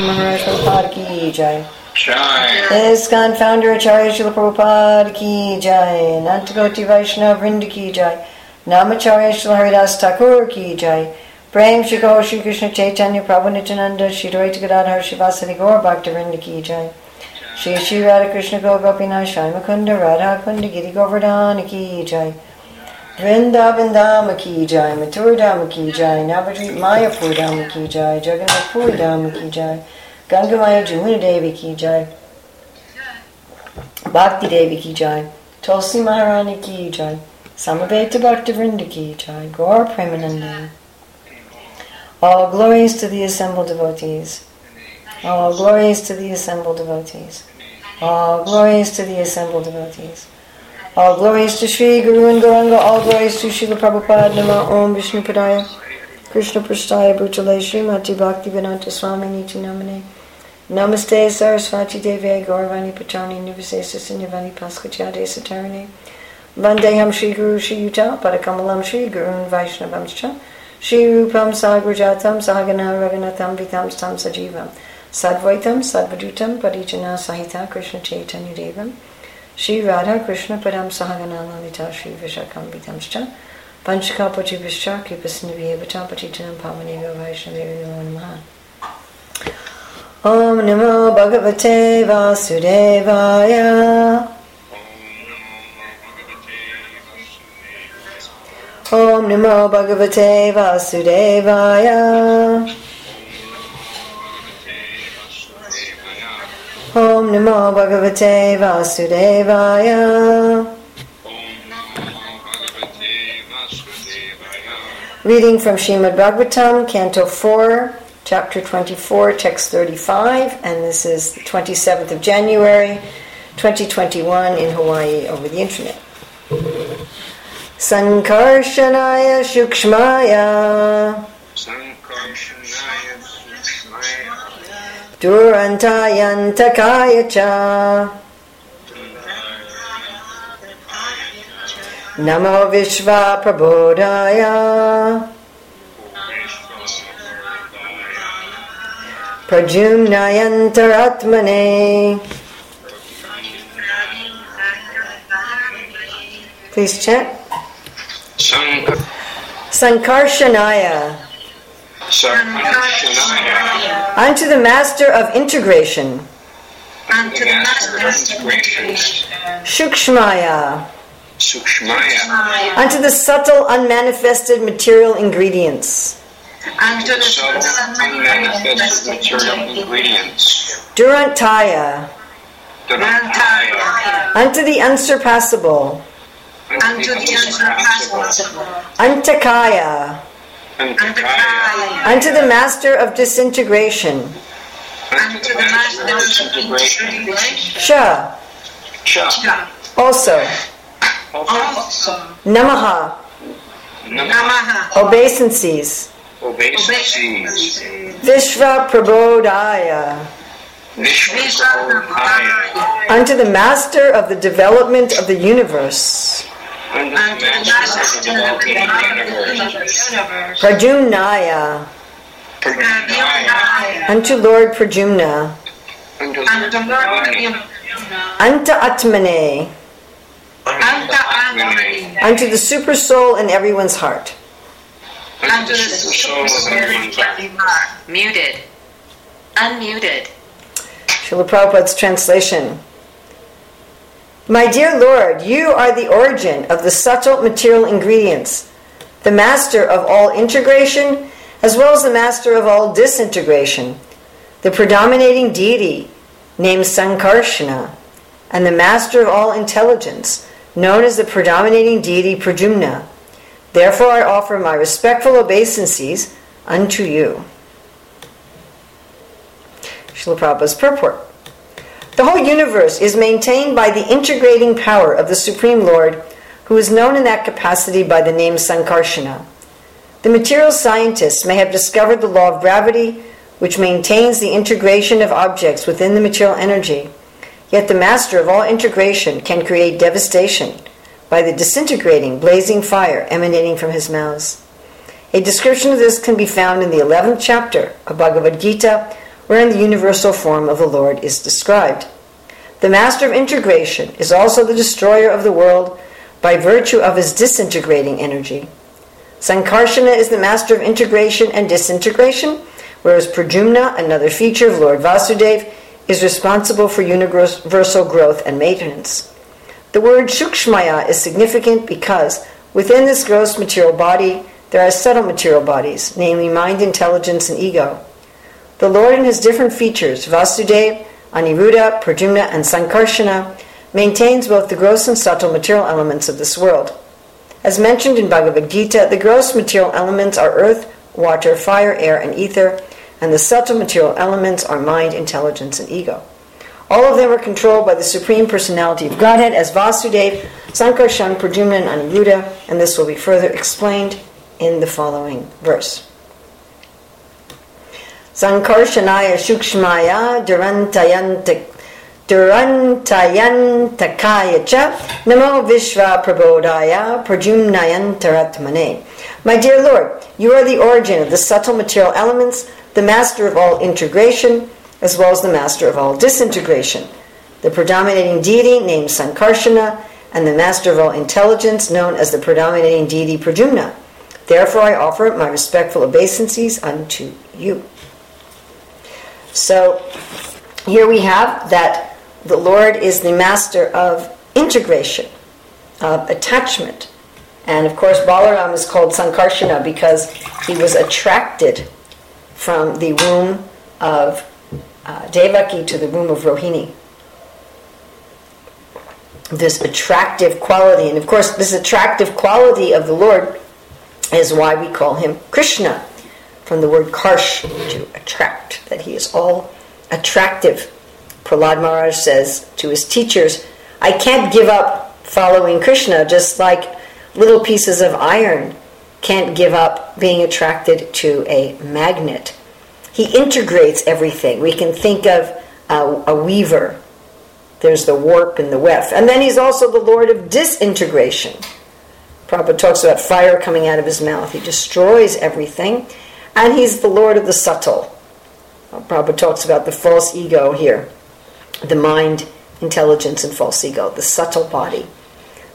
Maharaj Prabhupada ki jai. ISKCON founder Acharya Srila Prabhupada ki jai. Nantagoti Vaishnava Vrinda ki jai. Namacharya Srila Haridas Thakur ki jai. Prem Shri Gaur Shri Krishna Chaitanya Prabhu Nityananda Shri Advaita Gadadhar Gaur Bhakta Vrinda ki jai. Shri Shri Radha Krishna Gaur Gopinath Shyama Kunda Radha Kunda Giri Govardhana ki jai. Vrindavan Dhama ki jai, Mathura Dhama ki jai, Navadvip Mayapur Dhama ki jai, Jagannath Puri ki jai, Gangamaya Jamuna Devi ki jai, Bhakti Devi ki jai, Tulsi Maharani ki jai, Samaveta Bhakta Vrinda ki jai, Gaur Premananda. All glories to the assembled devotees. All glories to the assembled devotees. All glories to the assembled devotees. All glories to Sri Guru and Gauranga, all glories to Srila Prabhupada, Nama Om Vishnu Padaya, Krishna Presthaya Bhutale, Srimati Bhakti Vedanta Swami Niti Namane, Namaste Sarasvati Devi Gauravani Pachani Nivasesa Sinyavani Paskachade Satarane, Vandeham Sri Guru Sri Yuta, Padakamalam Sri Gurun Vaishnavamscha, Sri Rupam Sagrajatam Sahagana Raghunatham Vitam Stam Sajivam, Sadvaitam Sadvadutam Parijana Sahita Krishna Chaitanya Devam, Shri Radha Krishna Padam Sahagana Lalita Shri Vishakam Vitamscha Panchaka Pati Vishcha Kipasnivi Vata Patitanam Pamaneva Vaishnavi Namaha. Om Namo Bhagavate Vasudevaya. Om Namo Bhagavate Vasudevaya Om Namo Bhagavate Vasudevaya Reading from Srimad Bhagavatam, Canto 4, Chapter 24, Text 35, and this is the 27th of January, 2021 in Hawaii over the internet. Sankarshanaya Shukshmaya Durantayantakaya cha Namo Vishva Prabodhaya Pradyumnayantaratmane Please chant. Sankar Sankarshanaya Sankarshanaya Unto the Master of Integration. Unto the Master of Integration. Shukshmaya Sukshmaya. Unto the subtle unmanifested material ingredients. Unto the So unmanifested material ingredients. Durantaya. Dharantaya Unto the unsurpassable. Unto the unsurpassable. Antakaya Antakaya Unto the Master of Disintegration. Unto the Master of Disintegration. Sha Cha Also. Also, Namaha. Namaha. Namaha. Obeisances. Obeisances. Vishva Prabodhaya. Vishwapurvaya Unto the Master of the development of the universe Unto Unto the the Master of the Master of the development of the universe universe. Pradyumnaya Unto Lord Pradyumna Unto Lord Atmane Unto the super soul in everyone's heart Unto the soul of everyone's heart. Muted. Unmuted. Srila Prabhupada's translation. My dear Lord, you are the origin of the subtle material ingredients, the master of all integration, as well as the master of all disintegration, the predominating deity named Sankarshana, and the master of all intelligence, known as the predominating deity Pradyumna. Therefore, I offer my respectful obeisances unto you. Srila purport. The whole universe is maintained by the integrating power of the Supreme Lord, who is known in that capacity by the name Sankarshana. The material scientists may have discovered the law of gravity, which maintains the integration of objects within the material energy. Yet the master of all integration can create devastation by the disintegrating, blazing fire emanating from his mouths. A description of this can be found in the 11th chapter of Bhagavad Gita, wherein the universal form of the Lord is described. The master of integration is also the destroyer of the world by virtue of his disintegrating energy. Sankarsana is the master of integration and disintegration, whereas Pradyumna, another feature of Lord Vasudev, is responsible for universal growth and maintenance. The word Shukshmaya is significant because within this gross material body there are subtle material bodies, namely mind, intelligence, and ego. The Lord in his different features, Vasudev, Aniruddha, Pradyumna, and Sankarshana, maintains both the gross and subtle material elements of this world. As mentioned in Bhagavad Gita, the gross material elements are earth, water, fire, air, and ether, and the subtle material elements are mind, intelligence, and ego. All of them are controlled by the Supreme Personality of Godhead as Vasudev, Sankarshan, Pradyumna, and Aniruddha, and this will be further explained in the following verse. Sankarshanaya Shukshmaya Durantayantak Durantayantakaya cha Namo Vishva Prabodhaya Pradyumnayantaratmane. My dear Lord, you are the origin of the subtle material elements, the master of all integration, as well as the master of all disintegration. The predominating deity named Sankarshana, and the master of all intelligence known as the predominating deity Pradyumna. Therefore I offer my respectful obeisances unto you. So here we have that the Lord is the master of integration, of attachment. And of course, Balaram is called Sankarshana because he was attracted from the womb of uh, Devaki to the womb of Rohini. This attractive quality, and of course, this attractive quality of the Lord is why we call him Krishna from the word karsh, to attract, that he is all attractive. Prahlad Maharaj says to his teachers, I can't give up following Krishna, just like little pieces of iron can't give up being attracted to a magnet. He integrates everything. We can think of a, a weaver. There's the warp and the weft. And then he's also the Lord of disintegration. Prabhupada talks about fire coming out of his mouth. He destroys everything and he's the Lord of the subtle. Uh, Prabhupada talks about the false ego here the mind, intelligence, and false ego, the subtle body.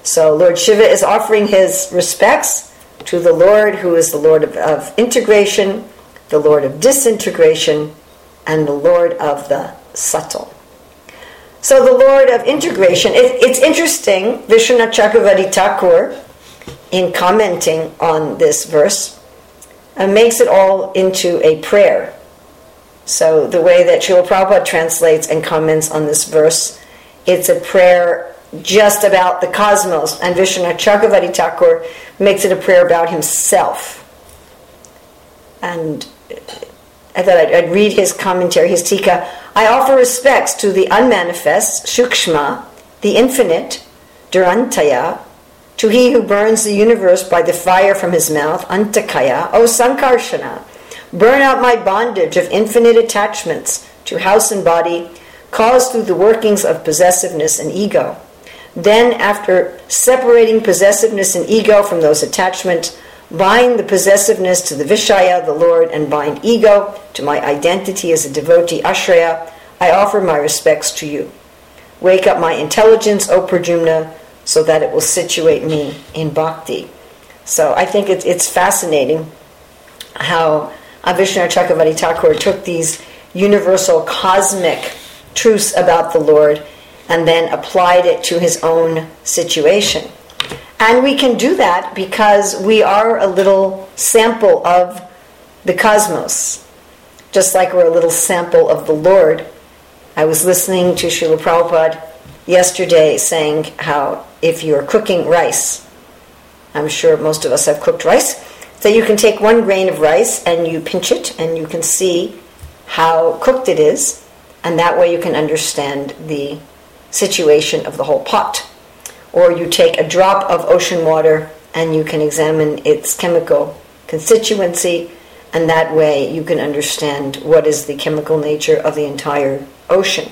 So Lord Shiva is offering his respects to the Lord who is the Lord of, of integration, the Lord of disintegration, and the Lord of the subtle. So the Lord of integration, it, it's interesting, Vishwanath Chakravarti Thakur, in commenting on this verse, and makes it all into a prayer. So, the way that Srila Prabhupada translates and comments on this verse, it's a prayer just about the cosmos, and Vishwanath Chakravarti Thakur makes it a prayer about himself. And I thought I'd, I'd read his commentary, his tika. I offer respects to the unmanifest, Shukshma, the infinite, Durantaya, to he who burns the universe by the fire from his mouth, Antakaya, O Sankarshana, burn out my bondage of infinite attachments to house and body, caused through the workings of possessiveness and ego. Then, after separating possessiveness and ego from those attachments, bind the possessiveness to the Vishaya, the Lord, and bind ego to my identity as a devotee, Ashraya, I offer my respects to you. Wake up my intelligence, O Pradyumna, so that it will situate me in bhakti. So I think it's, it's fascinating how Vishwanath Chakravarti Thakur took these universal cosmic truths about the Lord and then applied it to his own situation. And we can do that because we are a little sample of the cosmos, just like we're a little sample of the Lord. I was listening to Srila Prabhupada yesterday saying how if you're cooking rice, I'm sure most of us have cooked rice, so you can take one grain of rice and you pinch it and you can see how cooked it is, and that way you can understand the situation of the whole pot. Or you take a drop of ocean water and you can examine its chemical constituency, and that way you can understand what is the chemical nature of the entire ocean.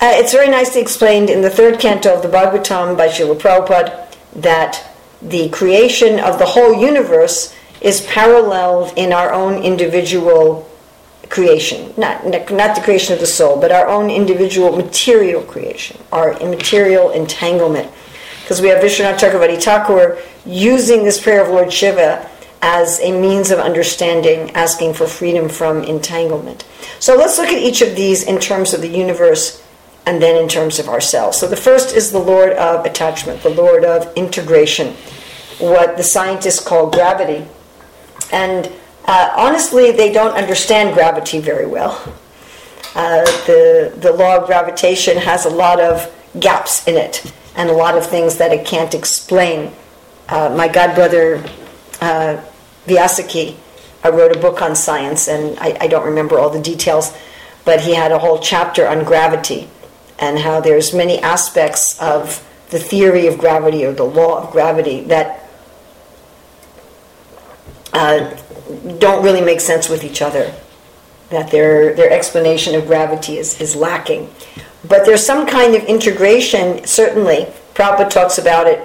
Uh, it's very nicely explained in the third canto of the Bhagavatam by Srila Prabhupada that the creation of the whole universe is paralleled in our own individual creation, not, not the creation of the soul, but our own individual material creation, our immaterial entanglement. Because we have Vishwanath Chakravarti Thakur using this prayer of Lord Shiva as a means of understanding, asking for freedom from entanglement. So let's look at each of these in terms of the universe and then in terms of ourselves. So the first is the Lord of attachment, the Lord of integration, what the scientists call gravity. And uh, honestly, they don't understand gravity very well. Uh, the, the law of gravitation has a lot of gaps in it and a lot of things that it can't explain. Uh, my godbrother uh, Vyasaki uh, wrote a book on science, and I, I don't remember all the details, but he had a whole chapter on gravity and how there's many aspects of the theory of gravity or the law of gravity that uh, don't really make sense with each other. That their their explanation of gravity is, is lacking. But there's some kind of integration, certainly. Prabhupada talks about it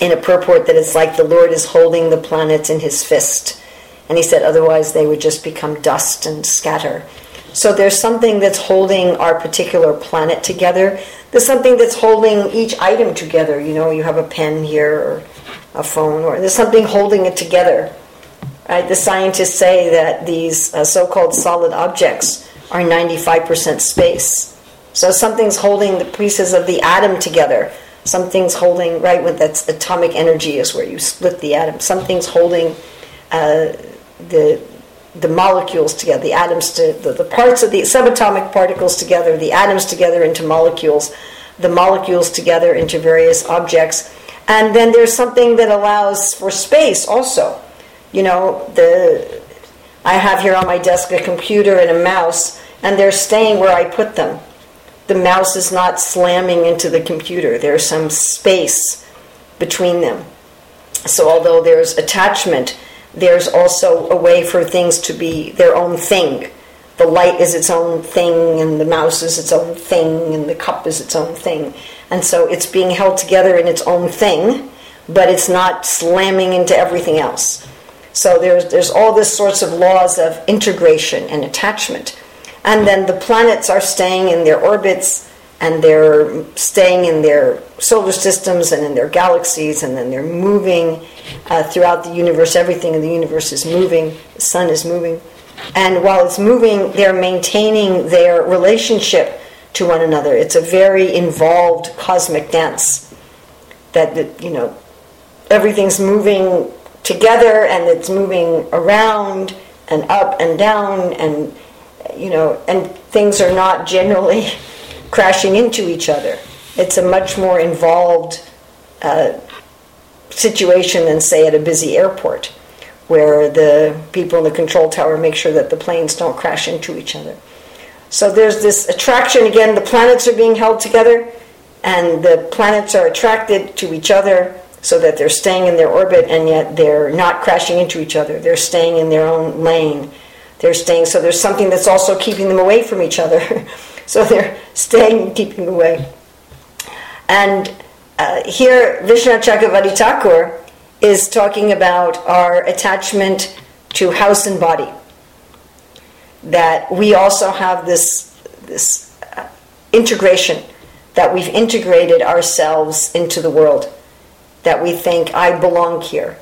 in a purport that it's like the Lord is holding the planets in his fist. And he said otherwise they would just become dust and scatter. So there's something that's holding our particular planet together. There's something that's holding each item together. You know, you have a pen here or a phone, or there's something holding it together. Right? The scientists say that these uh, so called solid objects are 95% space. So something's holding the pieces of the atom together. Something's holding, right, with that's atomic energy is where you split the atom. Something's holding uh, the, the molecules together, the atoms, to, the, the parts of the subatomic particles together, the atoms together into molecules, the molecules together into various objects. And then there's something that allows for space also you know, the I have here on my desk a computer and a mouse, and they're staying where I put them. The mouse is not slamming into the computer. There's some space between them. So although there's attachment, there's also a way for things to be their own thing. The light is its own thing, and the mouse is its own thing, and the cup is its own thing. And so it's being held together in its own thing, but it's not slamming into everything else. So there's, there's all this sorts of laws of integration and attachment. And then the planets are staying in their orbits and they're staying in their solar systems and in their galaxies, and then they're moving uh, throughout the universe. Everything in the universe is moving, the sun is moving. And while it's moving, they're maintaining their relationship to one another. It's a very involved cosmic dance that, that you know, everything's moving together and it's moving around and up and down and you know and things are not generally crashing into each other it's a much more involved uh, situation than say at a busy airport where the people in the control tower make sure that the planes don't crash into each other so there's this attraction again the planets are being held together and the planets are attracted to each other so that they're staying in their orbit and yet they're not crashing into each other. They're staying in their own lane. They're staying, so there's something that's also keeping them away from each other. so they're staying and keeping away. And uh, here, Vishnu Chakravarti Thakur is talking about our attachment to house and body. That we also have this, this uh, integration, that we've integrated ourselves into the world that we think, I belong here.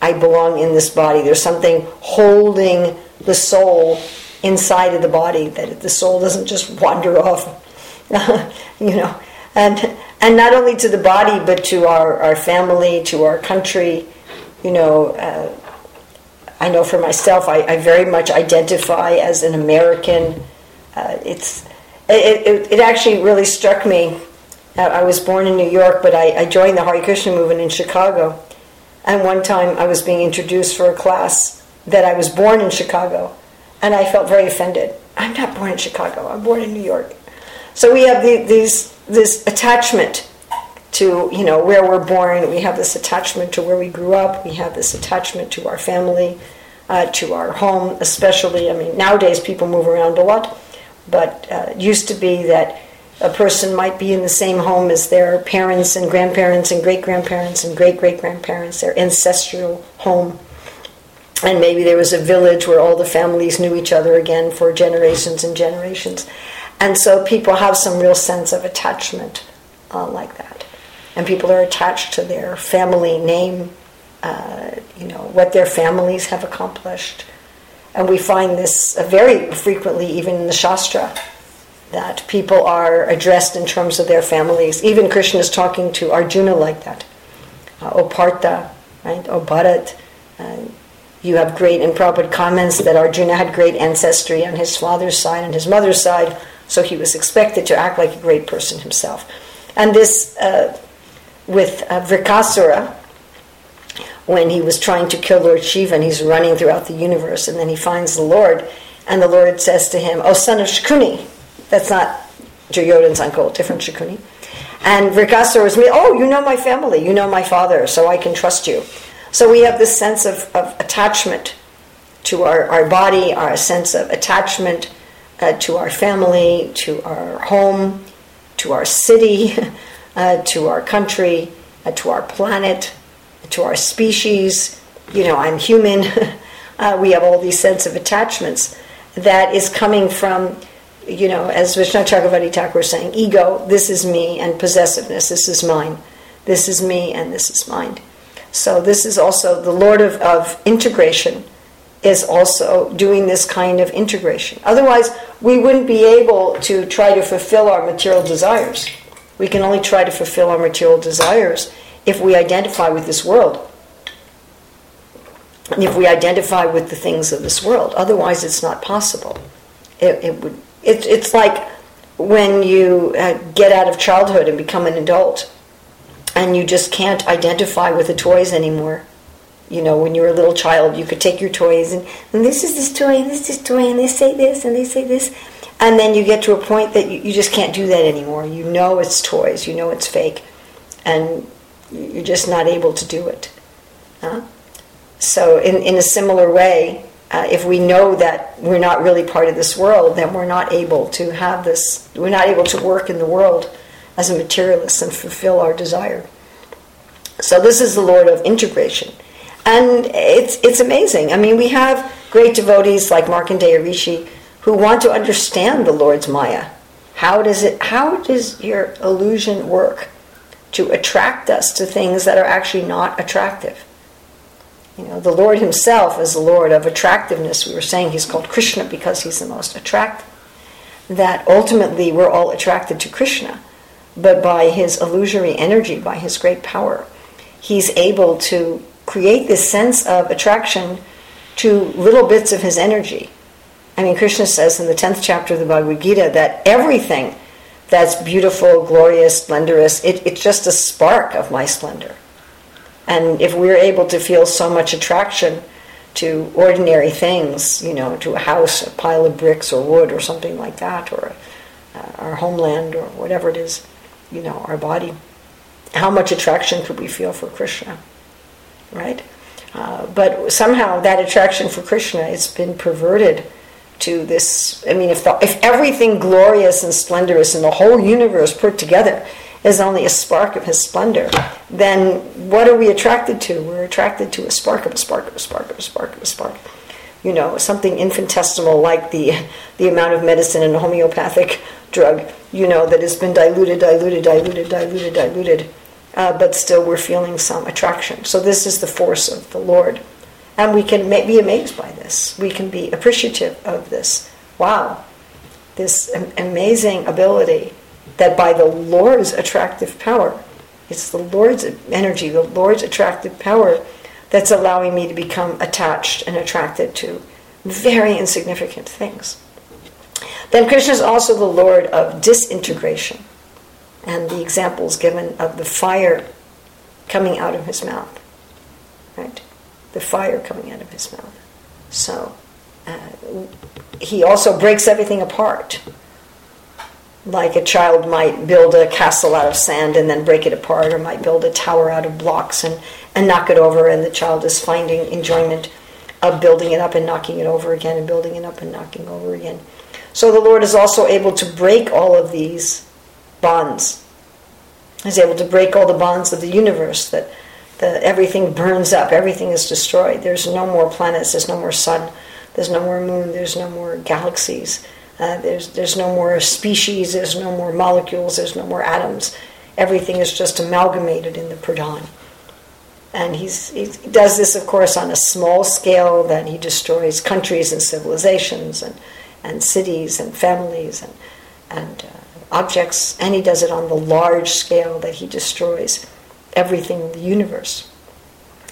I belong in this body. There's something holding the soul inside of the body, that the soul doesn't just wander off, you know. And, and not only to the body, but to our, our family, to our country. You know, uh, I know for myself, I, I, very much identify as an American. Uh, it's, it, it, it actually really struck me I was born in New York, but I, I, joined the Hare Krishna movement in Chicago. And one time I was being introduced for a class that I was born in Chicago. And I felt very offended. I'm not born in Chicago, I'm born in New York. So we have the, these, this attachment to you know where we're born. We have this attachment to where we grew up. We have this attachment to our family, uh, to our home, especially. I mean, nowadays people move around a lot, but uh, it used to be that a person might be in the same home as their parents and grandparents and great grandparents and great great grandparents, their ancestral home. And maybe there was a village where all the families knew each other again for generations and generations. And so people have some real sense of attachment uh, like that. And people are attached to their family name, uh, you know, what their families have accomplished. And we find this uh, very frequently even in the Shastra, that people are addressed in terms of their families. Even Krishna is talking to Arjuna like that. Uh, o right? O. Uh, you have great, and Prabhupada comments that Arjuna had great ancestry on his father's side and his mother's side, so he was expected to act like a great person himself. And this, uh, with uh, Vrikasura, when he was trying to kill Lord Shiva and he's running throughout the universe, and then he finds the Lord, and the Lord says to him, Oh, son of Shakuni, that's not Duryodhan's uncle, different Shakuni. And Vrikasura was me, Oh, you know my family, you know my father, so I can trust you. So we have this sense of, of attachment to our, our body, our sense of attachment uh, to our family, to our home, to our city, uh, to our country, uh, to our planet, to our species. You know, I'm human. Uh, we have all these sense of attachments that is coming from, you know, as Vishnu Chakravarti Thakur was saying, ego, this is me, and possessiveness, this is mine. This is me, and this is mine. So this is also the Lord of, of integration is also doing this kind of integration. Otherwise, we wouldn't be able to try to fulfill our material desires. We can only try to fulfill our material desires if we identify with this world. And if we identify with the things of this world. Otherwise, it's not possible. It, it would, it, it's like when you uh, get out of childhood and become an adult and you just can't identify with the toys anymore. You know, when you were a little child, you could take your toys and, and this is this toy and this is this toy and they say this and they say this. And then you get to a point that you, you just can't do that anymore. You know it's toys, you know it's fake, and you're just not able to do it. Huh? So, in, in a similar way, uh, if we know that we're not really part of this world, then we're not able to have this, we're not able to work in the world as a materialist and fulfill our desire. So this is the Lord of integration. And it's, it's amazing. I mean, we have great devotees like Markandeya Rishi who want to understand the Lord's Maya. How does it how does your illusion work to attract us to things that are actually not attractive? You know, the Lord Himself is the Lord of attractiveness. We were saying He's called Krishna because He's the most attractive. That ultimately we're all attracted to Krishna but by his illusory energy, by his great power, he's able to create this sense of attraction to little bits of his energy. I mean, Krishna says in the 10th chapter of the Bhagavad Gita that everything that's beautiful, glorious, splendorous, it, it's just a spark of my splendor. And if we're able to feel so much attraction to ordinary things, you know, to a house, a pile of bricks or wood or something like that, or uh, our homeland or whatever it is, you know, our body. How much attraction could we feel for Krishna, right? Uh, but somehow that attraction for Krishna has been perverted to this. I mean, if the, if everything glorious and splendorous in the whole universe put together is only a spark of His splendor, then what are we attracted to? We're attracted to a spark of a spark of a spark of a spark of a spark. You know, something infinitesimal like the the amount of medicine in a homeopathic drug, you know, that has been diluted, diluted, diluted, diluted, diluted, uh, but still we're feeling some attraction. So this is the force of the Lord. And we can be amazed by this. We can be appreciative of this. Wow, this amazing ability that by the Lord's attractive power, it's the Lord's energy, the Lord's attractive power that's allowing me to become attached and attracted to very insignificant things. Then Krishna is also the Lord of disintegration. And the examples given of the fire coming out of his mouth. Right? The fire coming out of his mouth. So uh, he also breaks everything apart. Like a child might build a castle out of sand and then break it apart, or might build a tower out of blocks and, and knock it over, and the child is finding enjoyment of building it up and knocking it over again, and building it up and knocking over again. So the Lord is also able to break all of these bonds. He's able to break all the bonds of the universe that the, everything burns up, everything is destroyed. There's no more planets, there's no more sun, there's no more moon, there's no more galaxies, uh, there's, there's no more species, there's no more molecules, there's no more atoms. Everything is just amalgamated in the Pradhan. And he's, he does this, of course, on a small scale, that he destroys countries and civilizations and, and cities and families and, and uh, objects. And he does it on the large scale, that he destroys everything in the universe.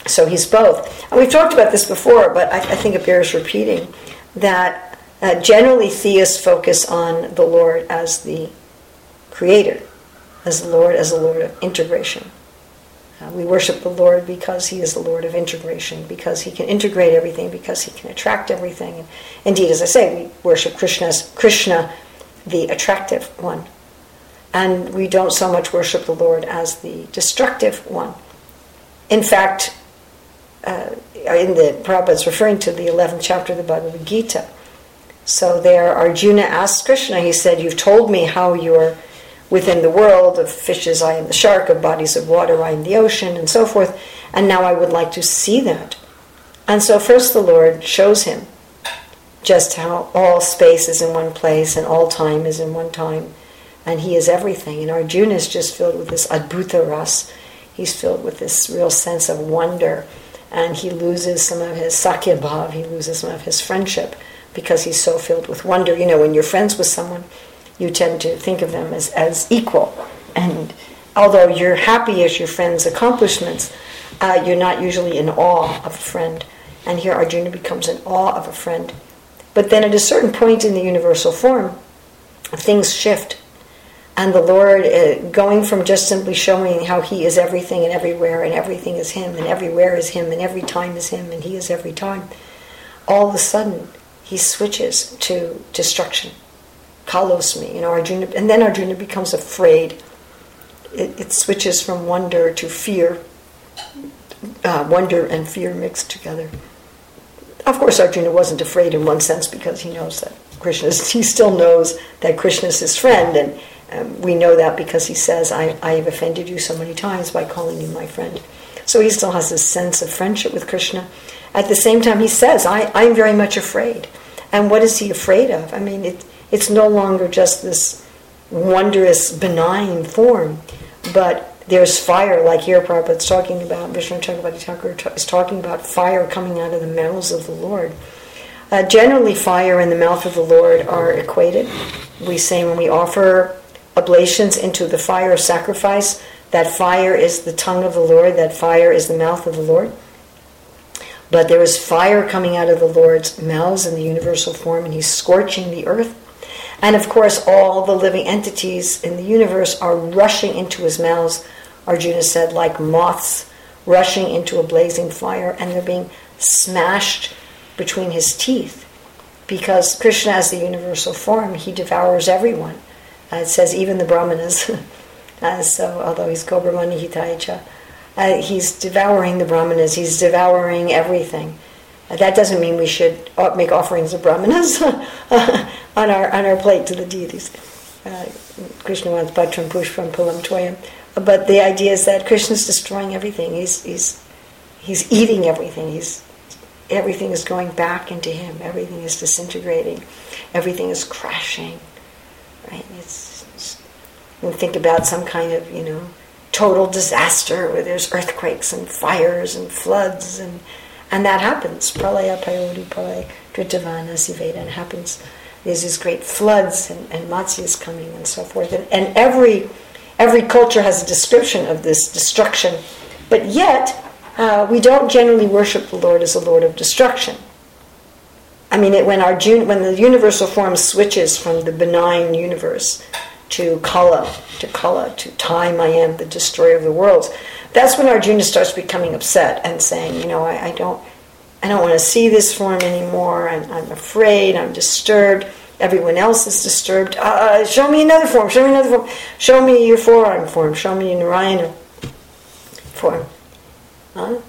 So he's both. And we've talked about this before, but I, I think it bears repeating that uh, generally theists focus on the Lord as the creator, as the Lord, as the Lord of integration. Uh, we worship the Lord because He is the Lord of integration, because He can integrate everything, because He can attract everything. And indeed, as I say, we worship Krishna as Krishna, the attractive one. And we don't so much worship the Lord as the destructive one. In fact, uh, in the Prabhupada's referring to the 11th chapter of the Bhagavad Gita. So there, Arjuna asked Krishna, he said, You've told me how you're within the world of fishes, I am the shark, of bodies of water, I am the ocean, and so forth, and now I would like to see that. And so, first, the Lord shows him just how all space is in one place and all time is in one time, and he is everything. And Arjuna is just filled with this adbhuta ras. He's filled with this real sense of wonder, and he loses some of his sakhya he loses some of his friendship because he's so filled with wonder. You know, when you're friends with someone, you tend to think of them as, as equal. And although you're happy as your friend's accomplishments, uh, you're not usually in awe of a friend. And here Arjuna becomes in awe of a friend. But then at a certain point in the universal form, things shift. And the Lord, uh, going from just simply showing how He is everything and everywhere, and everything is Him, and everywhere is Him, and every time is Him, and He is every time, all of a sudden He switches to destruction follows me. You know, Arjuna, and then Arjuna becomes afraid. It, it switches from wonder to fear. Uh, wonder and fear mixed together. Of course, Arjuna wasn't afraid in one sense because he knows that Krishna is, he still knows that Krishna is his friend, and um, we know that because he says, I, I have offended you so many times by calling you my friend. So he still has this sense of friendship with Krishna. At the same time, he says, I, I'm very much afraid. And what is he afraid of? I mean, it, it's no longer just this wondrous, benign form, but there's fire, like here Prabhupada's talking about, Vishnu Chakravarti Thakur is talking about fire coming out of the mouths of the Lord. Uh, generally, fire and the mouth of the Lord are equated. We say when we offer oblations into the fire of sacrifice, that fire is the tongue of the Lord, that fire is the mouth of the Lord. But there is fire coming out of the Lord's mouths in the universal form, and He's scorching the earth. And of course, all the living entities in the universe are rushing into his mouths, Arjuna said, like moths rushing into a blazing fire, and they're being smashed between his teeth. Because Krishna, as the universal form, he devours everyone. Uh, it says even the Brahmanas. uh, so, although he's Gobrahmani Hitaicha, uh, he's devouring the Brahmanas, he's devouring everything. Uh, that doesn't mean we should uh, make offerings of brahmanas on our on our plate to the deities. Uh, Krishna wants patram pushpam pulam toyam. But the idea is that Krishna's destroying everything. He's he's he's eating everything. He's everything is going back into him. Everything is disintegrating. Everything is crashing. Right? It's, it's think about some kind of you know total disaster where there's earthquakes and fires and floods and and that happens. Pralaya Payodi Pralaya Dritavana Siveda. And it happens. There's these great floods and, and coming and so forth. And, and every every culture has a description of this destruction. But yet, uh, we don't generally worship the Lord as a Lord of destruction. I mean, it, when, our, when the universal form switches from the benign universe to Kala, to Kala, to time I am, the destroyer of the worlds, that's when Arjuna starts becoming upset and saying, you know, I, I don't, I don't want to see this form anymore. I'm, I'm, afraid. I'm disturbed. Everyone else is disturbed. Uh, uh, show me another form. Show me another form. Show me your forearm form. Show me your Narayana form. Huh?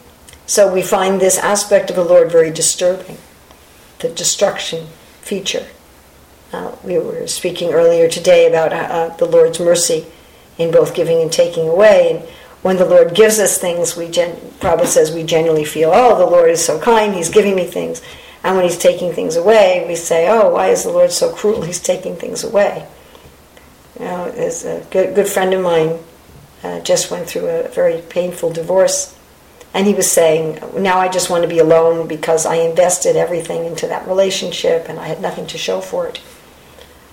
So we find this aspect of the Lord very disturbing, the destruction feature. Uh, we were speaking earlier today about uh, the Lord's mercy in both giving and taking away. And when the Lord gives us things, we gen- Prabhupada says we genuinely feel, oh, the Lord is so kind, He's giving me things. And when He's taking things away, we say, oh, why is the Lord so cruel? He's taking things away. You know, there's a good, good friend of mine uh, just went through a very painful divorce. And he was saying, now I just want to be alone because I invested everything into that relationship and I had nothing to show for it.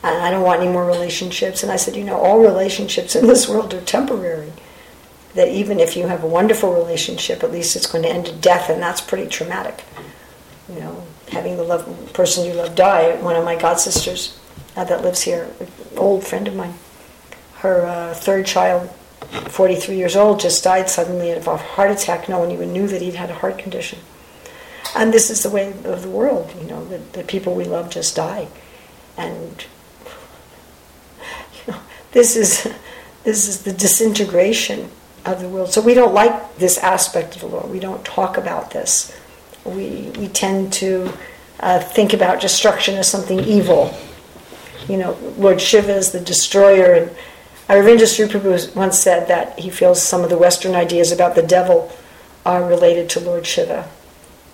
And I don't want any more relationships. And I said, you know, all relationships in this world are temporary. That even if you have a wonderful relationship, at least it's going to end in death, and that's pretty traumatic. You know, having the love, person you love die. One of my god sisters uh, that lives here, an old friend of mine, her uh, third child 43 years old, just died suddenly of a heart attack. No one even knew that he'd had a heart condition. And this is the way of the world, you know, the, the people we love just die. And you know, this is this is the disintegration of the world. So we don't like this aspect of the Lord. We don't talk about this. We we tend to uh, think about destruction as something evil. You know, Lord Shiva is the destroyer and Aravinda Sri once said that he feels some of the Western ideas about the devil are related to Lord Shiva.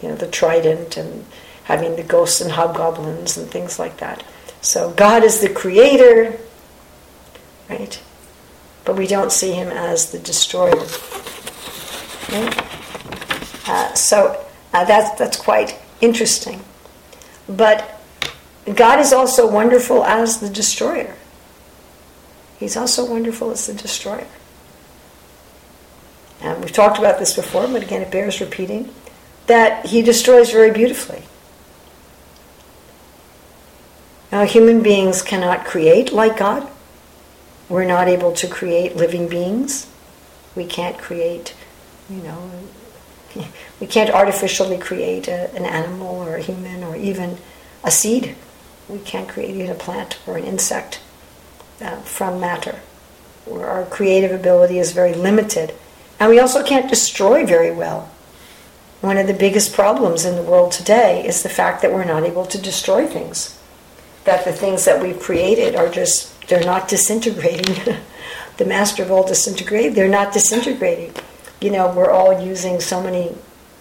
You know, the trident and having the ghosts and hobgoblins and things like that. So God is the creator, right? But we don't see him as the destroyer. Right? Uh, so uh, that's, that's quite interesting. But God is also wonderful as the destroyer. He's also wonderful as the destroyer. And we've talked about this before, but again, it bears repeating that he destroys very beautifully. Now, human beings cannot create like God. We're not able to create living beings. We can't create, you know, we can't artificially create a, an animal or a human or even a seed. We can't create even a plant or an insect uh, from matter. Where our creative ability is very limited. And we also can't destroy very well. One of the biggest problems in the world today is the fact that we're not able to destroy things. That the things that we've created are just, they're not disintegrating. the master of all disintegrate, they're not disintegrating. You know, we're all using so many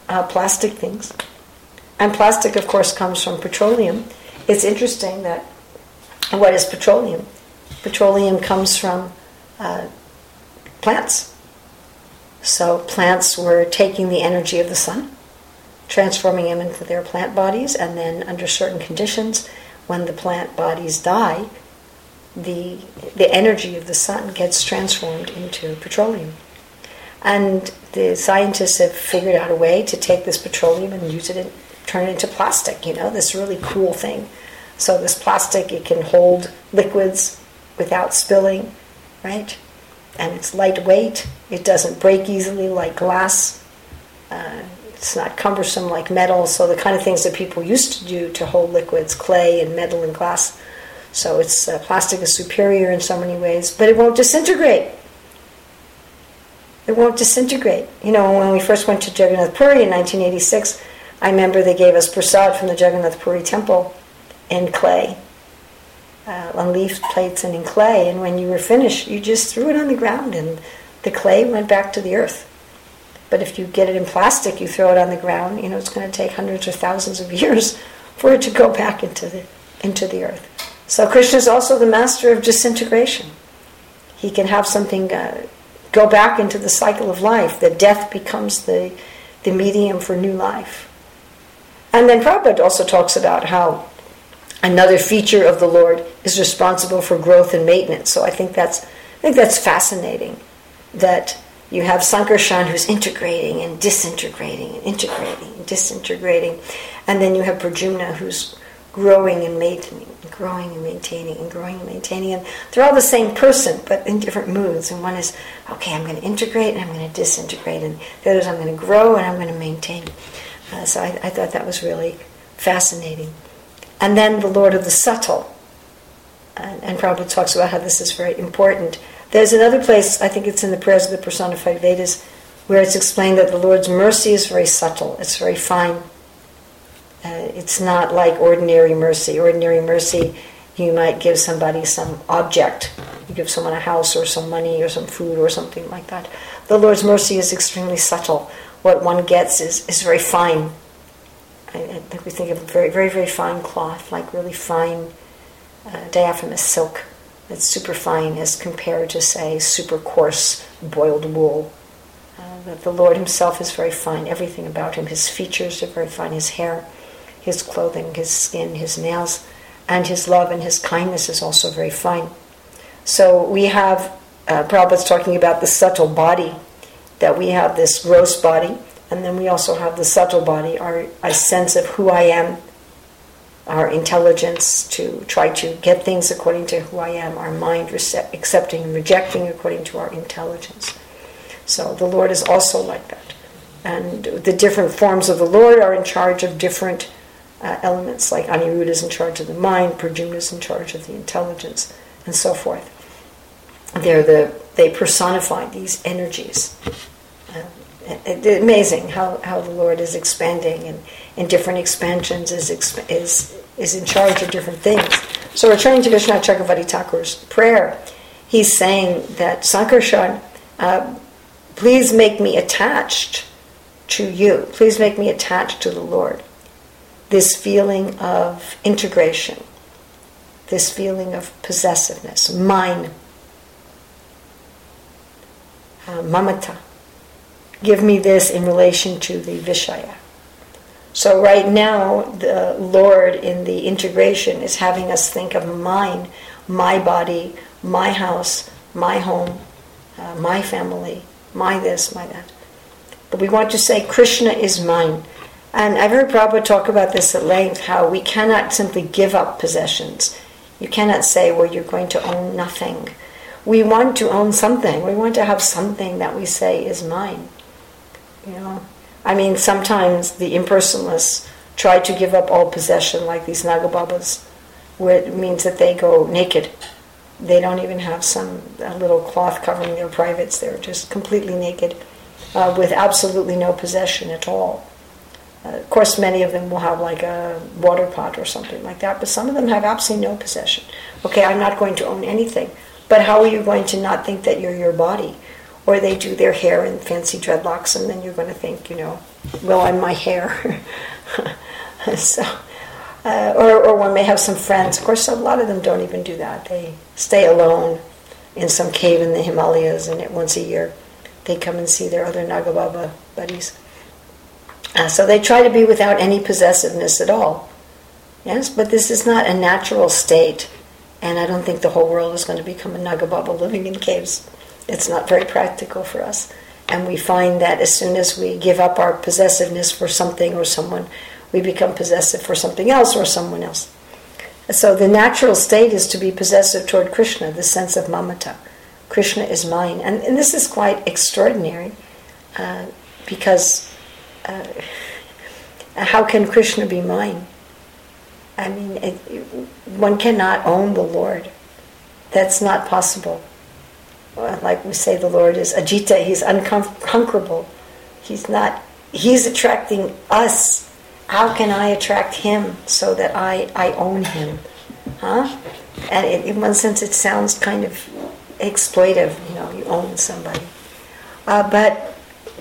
uh, plastic things. And plastic, of course, comes from petroleum. It's interesting that what is petroleum? Petroleum comes from uh, plants. So plants were taking the energy of the sun, transforming them into their plant bodies, and then under certain conditions, when the plant bodies die, the the energy of the sun gets transformed into petroleum. And the scientists have figured out a way to take this petroleum and use it and turn it into plastic, you know, this really cool thing. So this plastic it can hold liquids without spilling, right? And it's lightweight. It doesn't break easily like glass. Uh, it's not cumbersome like metal. So the kind of things that people used to do to hold liquids, clay and metal and glass. So it's uh, plastic is superior in so many ways, but it won't disintegrate. It won't disintegrate. You know, when we first went to Jagannath Puri in 1986, I remember they gave us prasad from the Jagannath Puri temple in clay uh, on leaf plates and in clay. And when you were finished, you just threw it on the ground and the clay went back to the earth. But if you get it in plastic, you throw it on the ground, you know, it's going to take hundreds or thousands of years for it to go back into the, into the earth. So Krishna is also the master of disintegration. He can have something uh, go back into the cycle of life, that death becomes the, the medium for new life. And then Prabhupada also talks about how another feature of the Lord is responsible for growth and maintenance. So I think that's I think that's fascinating that you have Sankarshan who's integrating and disintegrating and integrating and disintegrating, and then you have Pradyumna who's growing and maintaining, growing and maintaining and growing and maintaining, and they're all the same person but in different moods. And one is okay, I'm going to integrate and I'm going to disintegrate, and the other is I'm going to grow and I'm going to maintain. Uh, so I, I thought that was really fascinating and then the Lord of the subtle. And, and Prabhupada talks about how this is very important. There's another place, I think it's in the prayers of the personified Vedas, where it's explained that the Lord's mercy is very subtle, it's very fine. Uh, it's not like ordinary mercy. Ordinary mercy, you might give somebody some object, You give someone a house or some money or some food or something like that. The Lord's mercy is extremely subtle. What one gets is, is very fine. I, think we think of very, very, very fine cloth, like really fine uh, diaphanous silk. It's super fine as compared to, say, super coarse boiled wool. Uh, the Lord Himself is very fine. Everything about Him, His features are very fine. His hair, His clothing, His skin, His nails, and His love and His kindness is also very fine. So we have, uh, Prabhupada's talking about the subtle body, that we have this gross body, and then we also have the subtle body, our, sense of who I am, our intelligence to try to get things according to who I am, our mind accepting and rejecting according to our intelligence. So the Lord is also like that. And the different forms of the Lord are in charge of different uh, elements, like Aniruddha is in charge of the mind, Pradyumna is in charge of the intelligence, and so forth. They're the, they personify these energies. Uh, amazing how, how the Lord is expanding and in different expansions is, is, is in charge of different things. So returning to Vishwanath Chakravarti Thakur's prayer, he's saying that Sankarshan, uh, please make me attached to you. Please make me attached to the Lord. This feeling of integration, this feeling of possessiveness, mine, uh, mamata. Give me this in relation to the Vishaya. So, right now, the Lord in the integration is having us think of mine, my body, my house, my home, uh, my family, my this, my that. But we want to say, Krishna is mine. And I've heard Prabhupada talk about this at length how we cannot simply give up possessions. You cannot say, well, you're going to own nothing. We want to own something. We want to have something that we say is mine. You know, I mean, sometimes the impersonalists try to give up all possession, like these Nagababas, it means that they go naked. They don't even have some little cloth covering their privates. They're just completely naked, uh, with absolutely no possession at all. Uh, of course, many of them will have like a water pot or something like that, but some of them have absolutely no possession. Okay, I'm not going to own anything. But how are you going to not think that you're your body? Or they do their hair in fancy dreadlocks, and then you're going to think, you know, well, I'm my hair. so, uh, or, or one may have some friends. Of course, a lot of them don't even do that. They stay alone in some cave in the Himalayas, and once a year they come and see their other Nagababa buddies. So they try to be without any possessiveness at all. Yes, but this is not a natural state, and I don't think the whole world is going to become a Nagababa living in caves. It's not very practical for us. And we find that as soon as we give up our possessiveness for something or someone, we become possessive for something else or someone else. So the natural state is to be possessive toward Krishna, the sense of mamata. Krishna is mine. And, and this is quite extraordinary uh, because uh, how can Krishna be mine? I mean, it, one cannot own the Lord. That's not possible like we say, the Lord is Ajita, he's unconquerable. He's not, he's attracting us. How can I attract him so that I, I own him? Huh? And it, in one sense, it sounds kind of exploitive, you know, you own somebody. Uh, but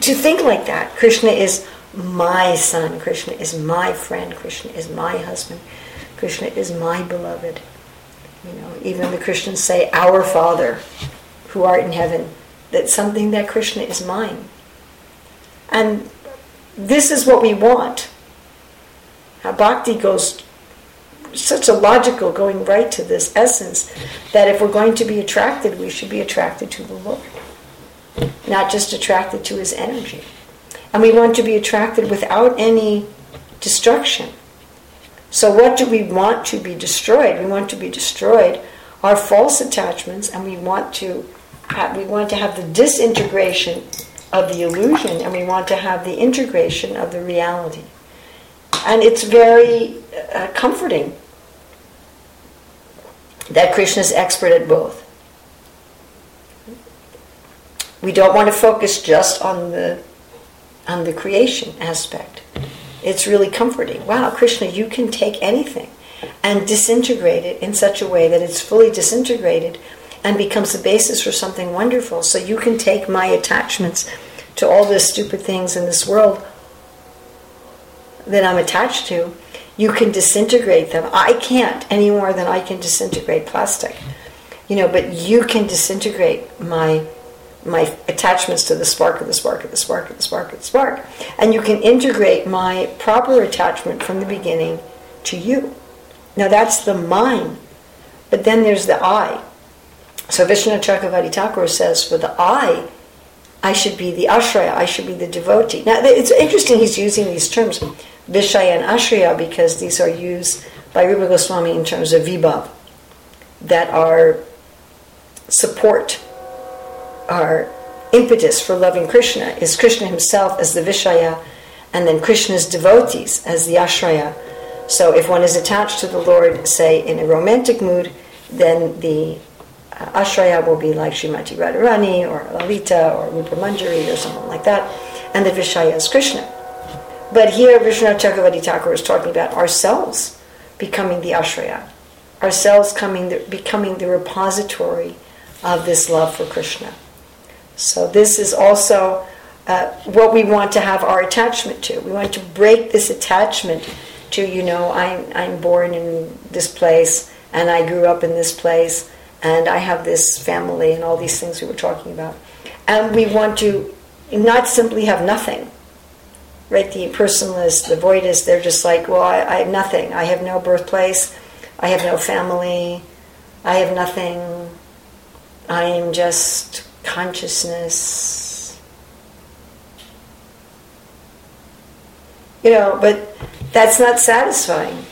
to think like that, Krishna is my son, Krishna is my friend, Krishna is my husband, Krishna is my beloved. You know, even the Christians say, our Father who art in heaven, that something that Krishna is mine. And this is what we want. How bhakti goes such a logical going right to this essence that if we're going to be attracted, we should be attracted to the Lord, not just attracted to his energy. And we want to be attracted without any destruction. So, what do we want to be destroyed? We want to be destroyed our false attachments, and we want to we want to have the disintegration of the illusion and we want to have the integration of the reality. And it's very uh, comforting that Krishna is expert at both. We don't want to focus just on the on the creation aspect. It's really comforting. Wow, Krishna, you can take anything and disintegrate it in such a way that it's fully disintegrated and becomes the basis for something wonderful. So you can take my attachments to all the stupid things in this world that I'm attached to. You can disintegrate them. I can't any more than I can disintegrate plastic. You know, but you can disintegrate my my attachments to the spark of the spark of the spark of the spark of the spark. And you can integrate my proper attachment from the beginning to you. Now that's the mind. But then there's the I. So Vishwanath Chakravarti Thakur says for the I, I should be the ashraya, I should be the devotee. Now it's interesting he's using these terms, Vishaya and Ashraya, because these are used by Rupa Goswami in terms of vibhav, that are support, our impetus for loving Krishna is Krishna himself as the Vishaya, and then Krishna's devotees as the Ashraya. So if one is attached to the Lord, say in a romantic mood, then the uh, Ashraya will be like Srimati Radharani or Lalita or Rupa Manjari or something like that, and the Vishaya is Krishna. But here, Vishwanath Chakravarti Thakur is talking about ourselves becoming the Ashraya, ourselves coming the, becoming the repository of this love for Krishna. So, this is also uh, what we want to have our attachment to. We want to break this attachment to, you know, I'm, I'm born in this place and I grew up in this place and I have this family and all these things we were talking about. And we want to not simply have nothing. Right? The personalists, the voidists, they're just like, well, I, I have nothing. I have no birthplace. I have no family. I have nothing. I am just consciousness. You know, but that's not satisfying.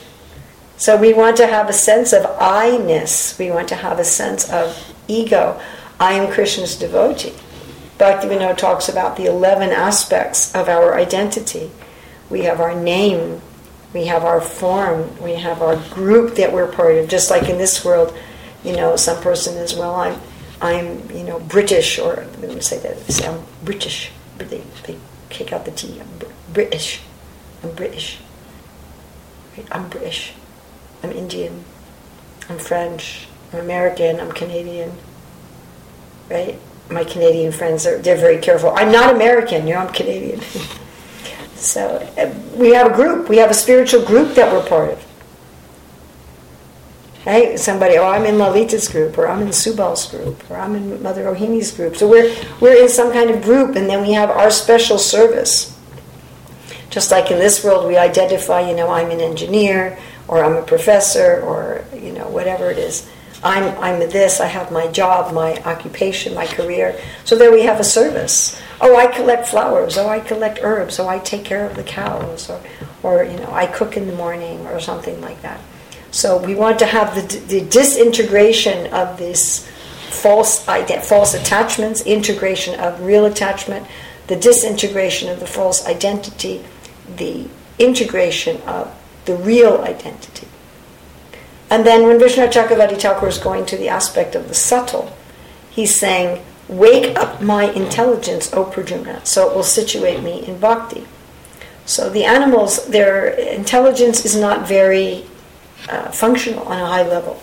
So we want to have a sense of I-ness. We want to have a sense of ego. I am Krishna's devotee. Bhaktivinoda talks about the 11 aspects of our identity. We have our name, we have our form, we have our group that we're part of. Just like in this world, you know, some person is, well, I'm, I'm, you know, British, or would say that, say I'm British, they, they kick out the T, I'm British, I'm British, I'm British. I'm Indian, I'm French, I'm American, I'm Canadian, right? My Canadian friends are they're very careful. I'm not American, you know, I'm Canadian. so uh, we have a group, we have a spiritual group that we're part of. Right? Somebody, oh, I'm in Lalita's group, or I'm in Subal's group, or I'm in Mother Rohini's group. So we're we're in some kind of group, and then we have our special service. Just like in this world, we identify, you know, I'm an engineer, or I'm a professor, or you know whatever it is. I'm I'm this. I have my job, my occupation, my career. So there we have a service. Oh, I collect flowers. Oh, I collect herbs. Oh, I take care of the cows, or or you know I cook in the morning, or something like that. So we want to have the, the disintegration of this false false attachments, integration of real attachment, the disintegration of the false identity, the integration of the real identity. And then when Vishwanath Chakravarti Thakur is going to the aspect of the subtle, he's saying, Wake up my intelligence, O Prajna, so it will situate me in bhakti. So the animals, their intelligence is not very uh, functional on a high level.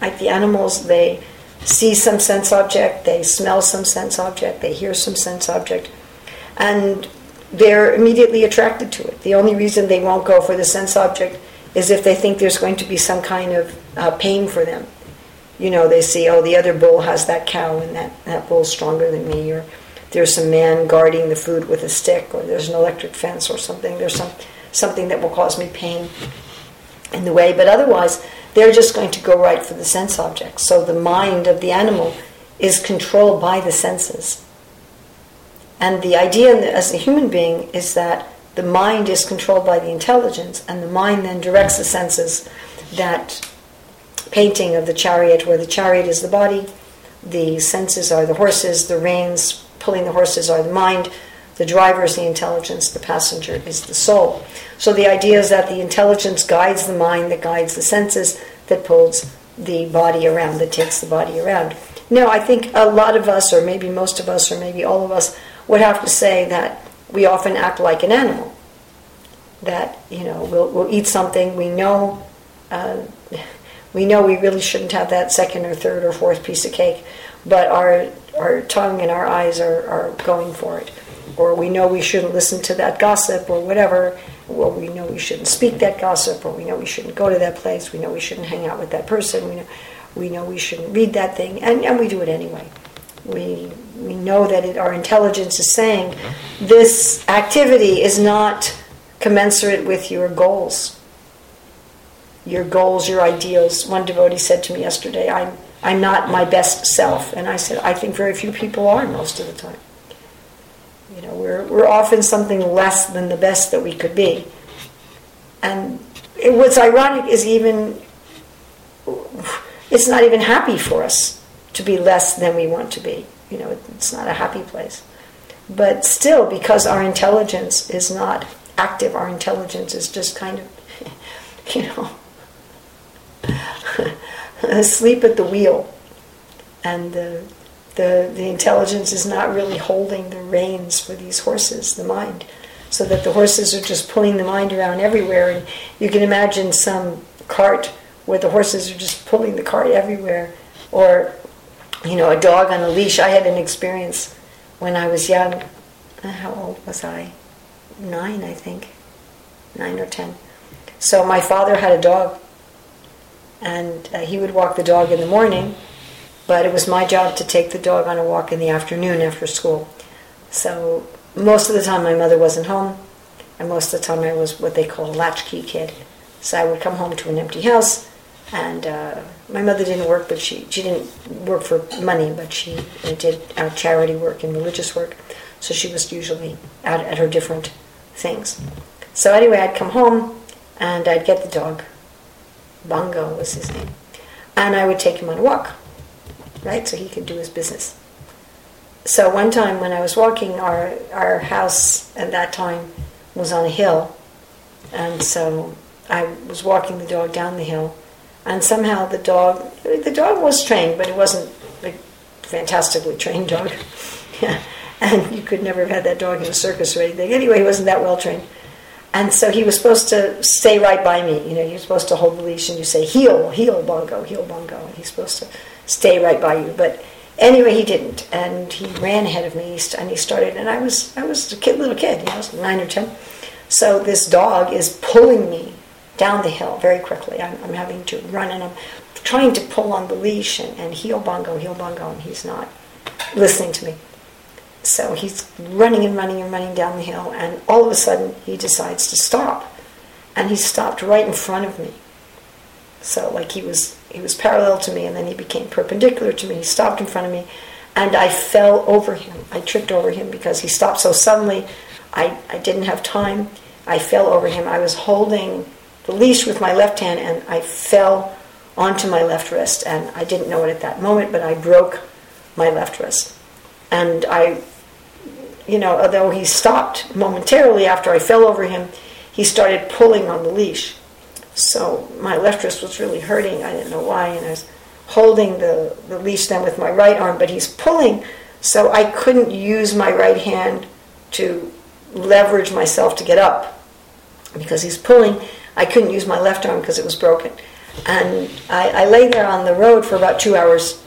Like the animals, they see some sense object, they smell some sense object, they hear some sense object, and they're immediately attracted to it. The only reason they won't go for the sense object is if they think there's going to be some kind of uh, pain for them. You know, they see, oh, the other bull has that cow and that, that bull's stronger than me, or there's some man guarding the food with a stick, or there's an electric fence or something. There's some, something that will cause me pain in the way, but otherwise, they're just going to go right for the sense object. So the mind of the animal is controlled by the senses. And the idea as a human being is that the mind is controlled by the intelligence, and the mind then directs the senses. That painting of the chariot, where the chariot is the body, the senses are the horses, the reins pulling the horses are the mind, the driver is the intelligence, the passenger is the soul. So the idea is that the intelligence guides the mind, that guides the senses, that pulls the body around, that takes the body around. Now, I think a lot of us, or maybe most of us, or maybe all of us, would have to say that we often act like an animal. That, you know, we'll, we'll eat something, we know, uh, We know we really shouldn't have that second or third or fourth piece of cake, but our our tongue and our eyes are, are going for it. Or we know we shouldn't listen to that gossip or whatever. Well, we know we shouldn't speak that gossip, or we know we shouldn't go to that place. We know we shouldn't hang out with that person. We know we know we shouldn't read that thing, and, and we do it anyway. We we know that it, our intelligence is saying mm-hmm. this activity is not commensurate with your goals your goals, your ideals. One devotee said to me yesterday, I'm, I'm not my best self. And I said, I think very few people are most of the time. You know, we're, we're often something less than the best that we could be. And it, what's ironic is even, it's not even happy for us to be less than we want to be. You know, it's not a happy place. But still, because our intelligence is not active, our intelligence is just kind of, you know, asleep at the wheel. And the, the, the intelligence is not really holding the reins for these horses, the mind. So that the horses are just pulling the mind around everywhere. And you can imagine some cart where the horses are just pulling the cart everywhere. Or, you know, a dog on a leash. I had an experience when I was young. Uh, how old was I? Nine, I think. Nine or ten. So my father had a dog and uh, he would walk the dog in the morning, but it was my job to take the dog on a walk in the afternoon after school. So most of the time my mother wasn't home, and most of the time I was what they call a latchkey kid. So I would come home to an empty house, and uh, my mother didn't work, but she, she didn't work for money, but she uh, did uh, charity work and religious work. So she was usually out at her different things. So anyway, I'd come home and I'd get the dog Bongo was his name. And I would take him on a walk, right? So he could do his business. So one time when I was walking, our, our house at that time was on a hill. And so I was walking the dog down the hill. And somehow the dog, the dog was trained, but it wasn't a fantastically trained dog. and you could never have had that dog in a circus or anything. Anyway, he wasn't that well trained. And so he was supposed to stay right by me. You know, you're supposed to hold the leash and you say, heel, heel, bongo, heel, bongo. And he's supposed to stay right by you. But anyway, he didn't. And he ran ahead of me and he started, and I was, I was a kid, little kid, you know, I was nine or ten. So this dog is pulling me down the hill very quickly. I'm, I'm having to run and I'm trying to pull on the leash and, and heel bongo, heel bongo, and he's not listening to me. So he's running and running and running down the hill, and all of a sudden he decides to stop, and he stopped right in front of me. So like he was he was parallel to me, and then he became perpendicular to me. He stopped in front of me, and I fell over him. I tripped over him because he stopped so suddenly. I, I didn't have time. I fell over him. I was holding the leash with my left hand, and I fell onto my left wrist, and I didn't know it at that moment, but I broke my left wrist. And I you know, although he stopped momentarily after I fell over him, he started pulling on the leash. So my left wrist was really hurting. I didn't know why, and I was holding the, the leash then with my right arm, but he's pulling, so I couldn't use my right hand to leverage myself to get up because he's pulling. I couldn't use my left arm because it was broken. And I, I lay there on the road for about two hours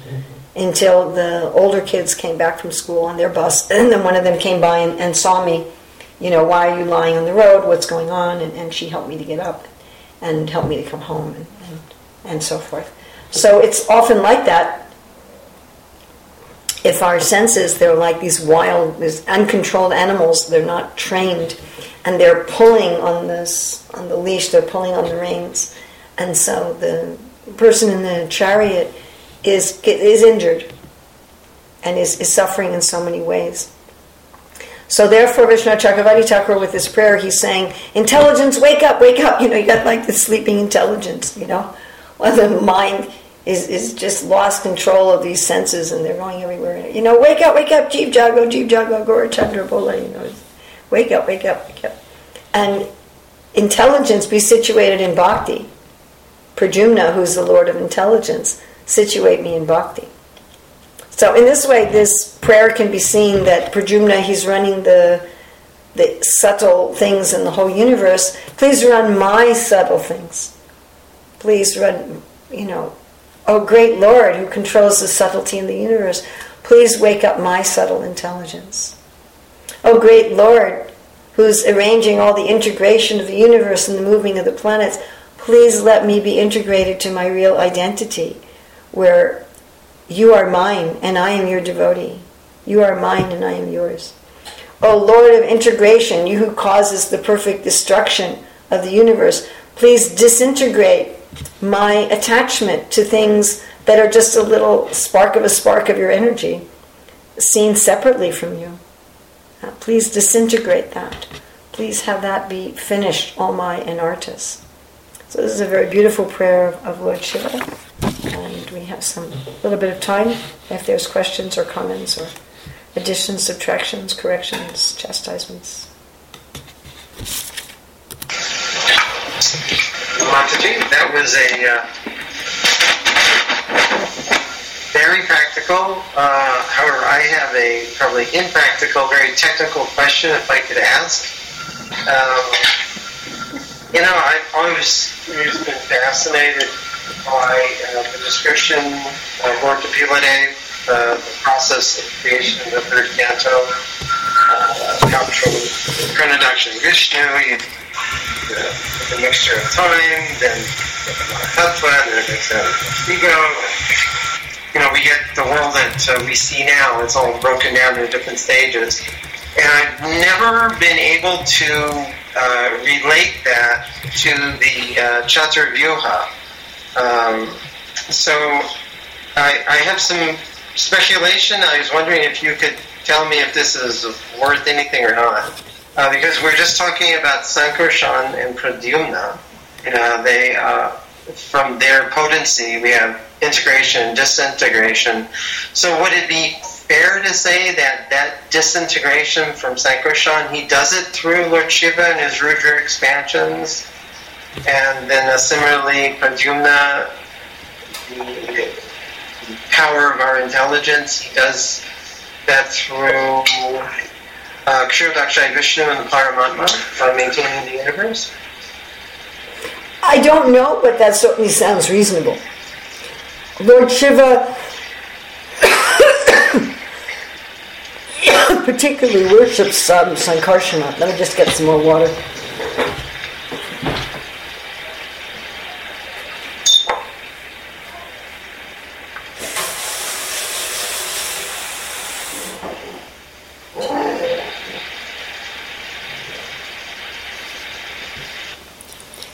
until the older kids came back from school on their bus. And then one of them came by and, and saw me, you know, why are you lying on the road? What's going on? And, and she helped me to get up and help me to come home and, and, and so forth. So it's often like that. If our senses, they're like these wild, these uncontrolled animals, they're not trained, and they're pulling on this, on the leash, they're pulling on the reins. And so the person in the chariot is, is injured and is, is suffering in so many ways. So therefore, Vishwanath Chakravarti Thakur, with this prayer, he's saying, "Intelligence, wake up, wake up!" You know, you got like the sleeping intelligence. You know, while the mind is is just lost control of these senses and they're going everywhere. You know, wake up, wake up, Jeev Jago, Jeev Jago, Gaura Chandra Bola. You know, wake up, wake up, wake up, and intelligence be situated in bhakti. Pradyumna, who's the Lord of intelligence, situate me in bhakti. So in this way, this prayer can be seen that Pradyumna, he's running the the subtle things in the whole universe. Please run my subtle things. Please run you know, oh great Lord who controls the subtlety in the universe, please wake up my subtle intelligence. Oh great Lord who's arranging all the integration of the universe and the moving of the planets, please let me be integrated to my real identity, where you are mine and I am your devotee. You are mine and I am yours. O Lord of integration, you who causes the perfect destruction of the universe, please disintegrate my attachment to things that are just a little spark of a spark of your energy, seen separately from you. Please disintegrate that. Please have that be finished, all my Anarthas. So this is a very beautiful prayer of, Lord Shiva, and we have some little bit of time if there's questions or comments or additions, subtractions, corrections, chastisements. Mataji, that was a uh, very practical. Uh, however, I have a probably impractical, very technical question if I could ask. Um, you know, I've always, been fascinated by uh, the description of Kapila uh, the process of creation of the third canto uh, comes from Pranadaksha Vishnu, you, the, the mixture of time, then Tattva, then it's uh, ego. You know, we get the world that uh, we see now, it's all broken down into different stages. And I've never been able to uh, relate that to the uh, Chaturvyuha. Um, so I, I have some speculation. I was wondering if you could tell me if this is worth anything or not. Uh, because we're just talking about Sankarshan and Pradyumna. You know, they, uh, from their potency, we have integration disintegration. So would it be fair to say that that disintegration from Sankarshan, he does it through Lord Shiva and his Rudra expansions? And then uh, similarly, Pradyumna, the power of our intelligence, he does that through uh, Kshirodakshai Vishnu and the Paramatma by maintaining the universe? I don't know, but that certainly sounds reasonable. Lord Shiva particularly worships um, Sankarsana. Let me just get some more water.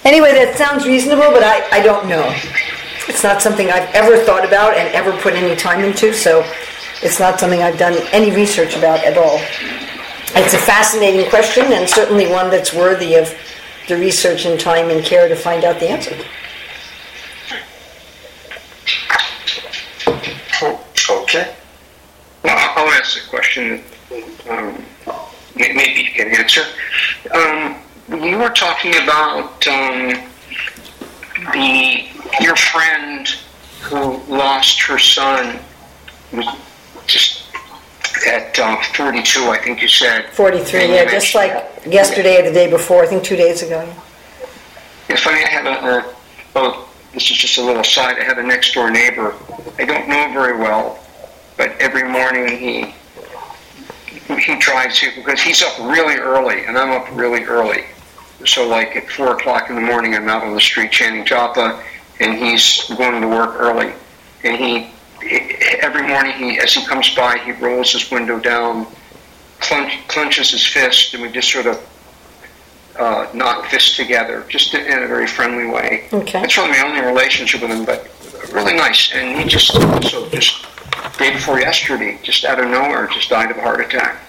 Anyway, that sounds reasonable, but I, I don't know. It's not something I've ever thought about and ever put any time into, so it's not something I've done any research about at all. It's a fascinating question and certainly one that's worthy of the research and time and care to find out the answer. Okay. Well, I'll ask a question um, maybe you can answer. Um, you were talking about um, the your friend who lost her son was just at uh, 42, I think you said. 43, yeah, just like yesterday or the day before, I think two days ago. yeah. It's funny, I have a, a oh, this is just a little side. I have a next door neighbor. I don't know very well, but every morning he he tries to because he's up really early and I'm up really early. So like at four o'clock in the morning, I'm out on the street chanting japa, and he's going to work early. And he every morning he as he comes by, he rolls his window down, clench, clenches his fist, and we just sort of uh, knock fists together, just in a very friendly way. Okay. That's really my only relationship with him, but really nice. And he just also just day before yesterday, just out of nowhere, just died of a heart attack.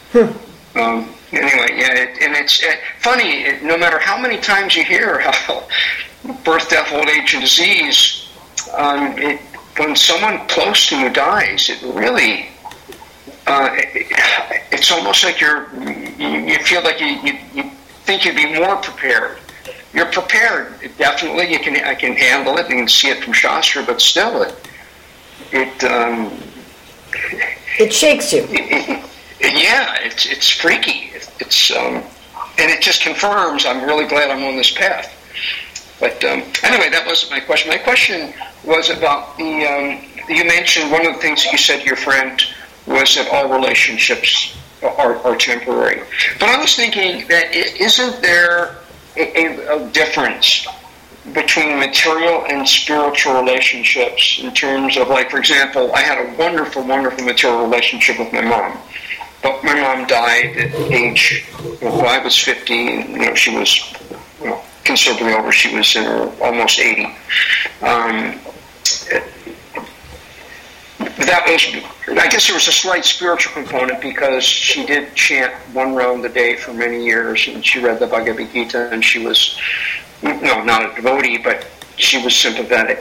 Um, anyway, yeah, it, and it's uh, funny. It, no matter how many times you hear how birth, death, old age, and disease, um, it, when someone close to you dies, it really. Uh, it, it's almost like you're, you, you feel like you, you, you think you'd be more prepared. You're prepared, definitely. You can, I can handle it. You can see it from Shastra, but still, it, it, um, It shakes you. it, it, yeah, it's it's freaky. It's, it's um, and it just confirms. I'm really glad I'm on this path. But um, anyway, that wasn't my question. My question was about the. Um, you mentioned one of the things that you said to your friend was that all relationships are, are temporary. But I was thinking that isn't there a, a, a difference between material and spiritual relationships in terms of, like, for example, I had a wonderful, wonderful material relationship with my mom. But my mom died at age, well, I was 15, you know, she was you know, considerably over. She was in her almost 80. Um, that was, I guess there was a slight spiritual component because she did chant one round a day for many years, and she read the Bhagavad Gita, and she was, no, not a devotee, but she was sympathetic.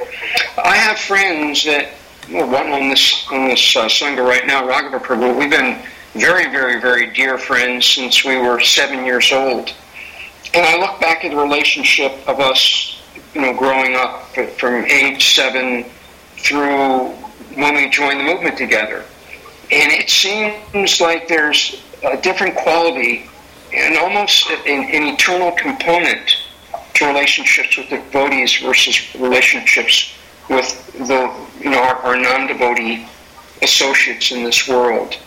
I have friends that, well, one on this on this uh, sangha right now, Raghava Prabhu. We've been very, very, very dear friends since we were seven years old, and I look back at the relationship of us, you know, growing up from age seven through when we joined the movement together. And it seems like there's a different quality and almost an, an eternal component to relationships with the devotees versus relationships with the you know our, our non-devotee associates in this world.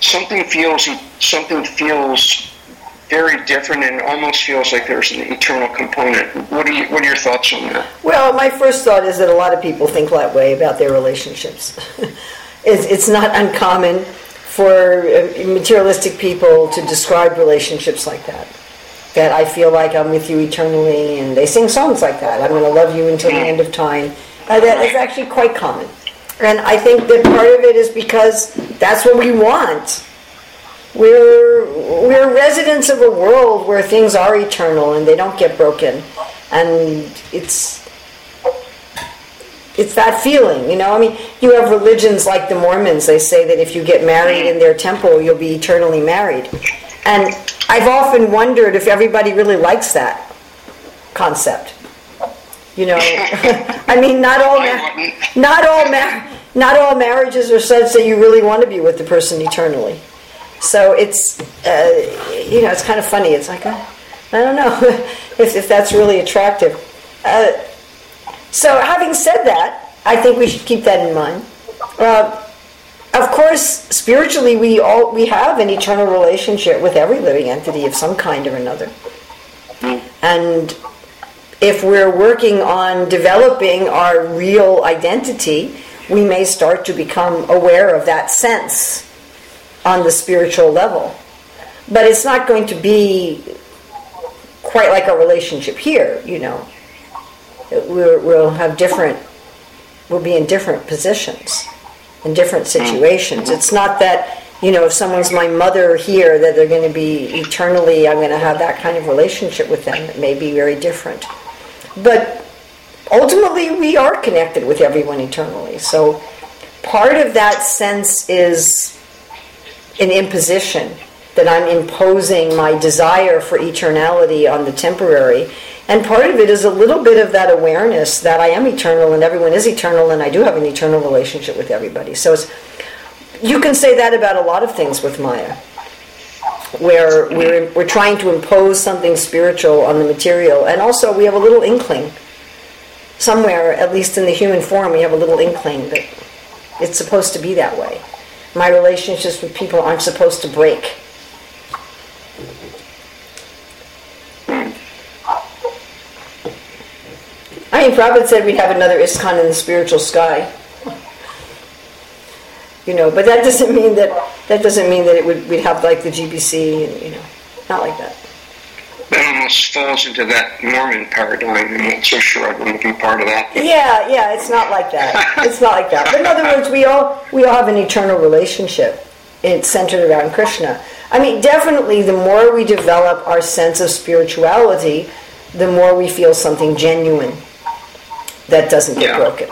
Something feels something feels very different and almost feels like there's an eternal component. What are you, what are your thoughts on that? Well, my first thought is that a lot of people think that way about their relationships. it's, it's not uncommon for uh, materialistic people to describe relationships like that. That I feel like I'm with you eternally, and they sing songs like that. I'm going to love you until the end of time. Uh, that is actually quite common. And I think that part of it is because that's what we want. We're, we're residents of a world where things are eternal and they don't get broken. And it's, it's that feeling, you know. I mean, you have religions like the Mormons. They say that if you get married in their temple, you'll be eternally married. And I've often wondered if everybody really likes that concept. You know, I mean, not all, ma- not all, ma- not all marriages are such that you really want to be with the person eternally. So it's, uh, you know, it's kind of funny. It's like, uh, I don't know if, if that's really attractive. Uh, so, having said that, I think we should keep that in mind. Uh, of course, spiritually, we all we have an eternal relationship with every living entity of some kind or another, and if we're working on developing our real identity, we may start to become aware of that sense on the spiritual level. But it's not going to be quite like our relationship here, you know. We're, we'll have different, we'll be in different positions, in different situations. Mm-hmm. It's not that, you know, if someone's my mother here, that they're going to be eternally, I'm going to have that kind of relationship with them. It may be very different. But ultimately, we are connected with everyone eternally. So part of that sense is an imposition that I'm imposing my desire for eternality on the temporary. And part of it is a little bit of that awareness that I am eternal and everyone is eternal and I do have an eternal relationship with everybody. So it's, you can say that about a lot of things with Maya, where we're, we're trying to impose something spiritual on the material. And also, we have a little inkling. Somewhere, at least in the human form, we have a little inkling that it's supposed to be that way. My relationships with people aren't supposed to break. I mean, Prabhupada said we'd have another ISKCON in the spiritual sky. You know, but that doesn't mean that that doesn't mean that it would we'd have like the GBC, and, you know, not like that. Almost falls into that Mormon paradigm. I'm not so sure I'd want to be part of that. Yeah, yeah, it's not like that. It's not like that. But in other words, we all we all have an eternal relationship. It's centered around Krishna. I mean, definitely, the more we develop our sense of spirituality, the more we feel something genuine that doesn't get Yeah. broken.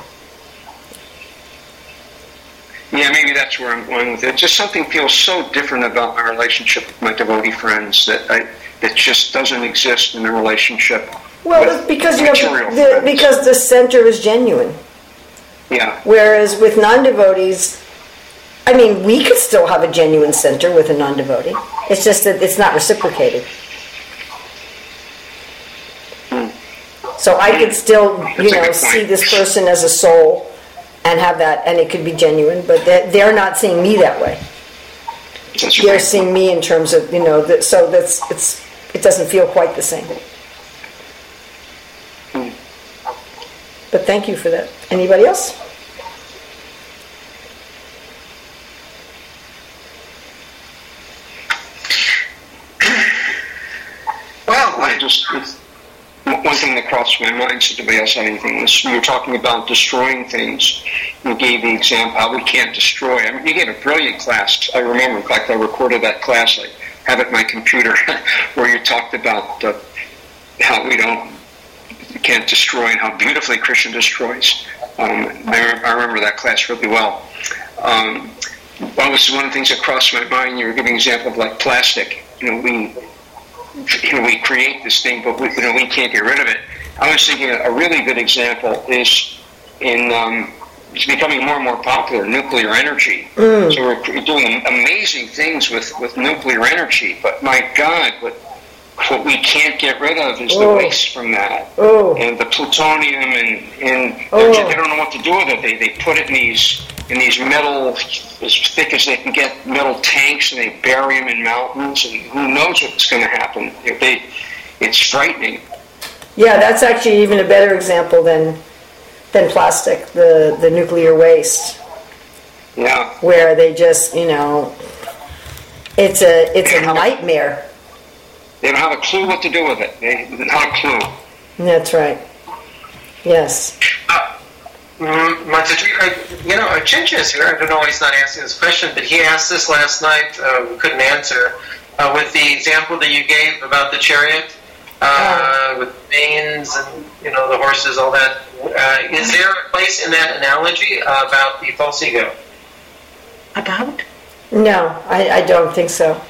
Yeah, maybe that's where I'm going with it. Just something feels so different about my relationship with my devotee friends that I that just doesn't exist in the relationship. Well, because you have the, because the center is genuine. yeah, Whereas with non-devotees, I mean, we could still have a genuine center with a non-devotee. It's just that it's not reciprocated. Hmm. So I could still, That's you know, see this person as a soul and have that, and it could be genuine, but they're, they're not seeing me that way. That's They're seeing me in terms of, you know, that, so that's, it's, it doesn't feel quite the same. But thank you for that. Anybody else? Well, I just one thing that crossed my mind. So nobody else had anything. Was we were talking about destroying things. You gave the example how we can't destroy. I mean, you gave a brilliant class. I remember. In fact, I recorded that class. Have it my computer where you talked about uh, how we don't can't destroy and how beautifully Krishna destroys. Um, I, I remember that class really well. Um, well, this is one of the things that crossed my mind. You were giving an example of like plastic. You know, we you know, we create this thing, but we, you know, we can't get rid of it. I was thinking a really good example is in um, it's becoming more and more popular nuclear energy. Mm. So we're doing amazing things with, with nuclear energy, but my God, what what we can't get rid of is the Oh. waste from that. Oh. And the plutonium and, and Oh. they don't know what to do with it. They, they put it in these in these metal as thick as they can get metal tanks and they bury them in mountains and who knows what's going to happen. If they, it's frightening. Yeah, that's actually even a better example than, than plastic, the, the nuclear waste, Yeah. where they just, you know, it's a, it's a nightmare. They don't have a clue what to do with it. They not a clue. That's right. Yes. Mm, Mataji, I- you know, Chincha is here. I don't know why he's not asking this question, but he asked this last night. Uh, we couldn't answer. Uh, with the example that you gave about the chariot, uh, with veins and, you know, the horses, all that. Uh, is there a place in that analogy uh, about the false ego? About? No, I, I don't think so.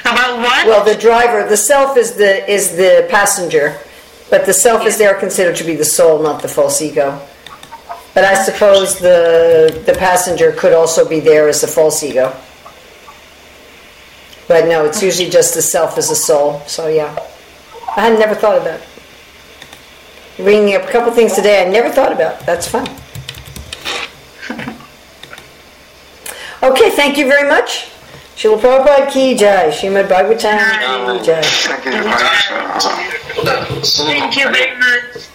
About what? Well, the driver, the self is the is the passenger, but the self is there considered to be the soul, not the false ego. But I suppose the the passenger could also be there as a false ego. But no, it's usually just the self as a soul. So yeah, I had never thought of that. Bringing up a couple things today I never thought about. That's fun. Okay, thank you very much. Srila Prabhupada Ki Jai, Srimad Bhagavatam Ki Jai. Thank you. Thank you very much.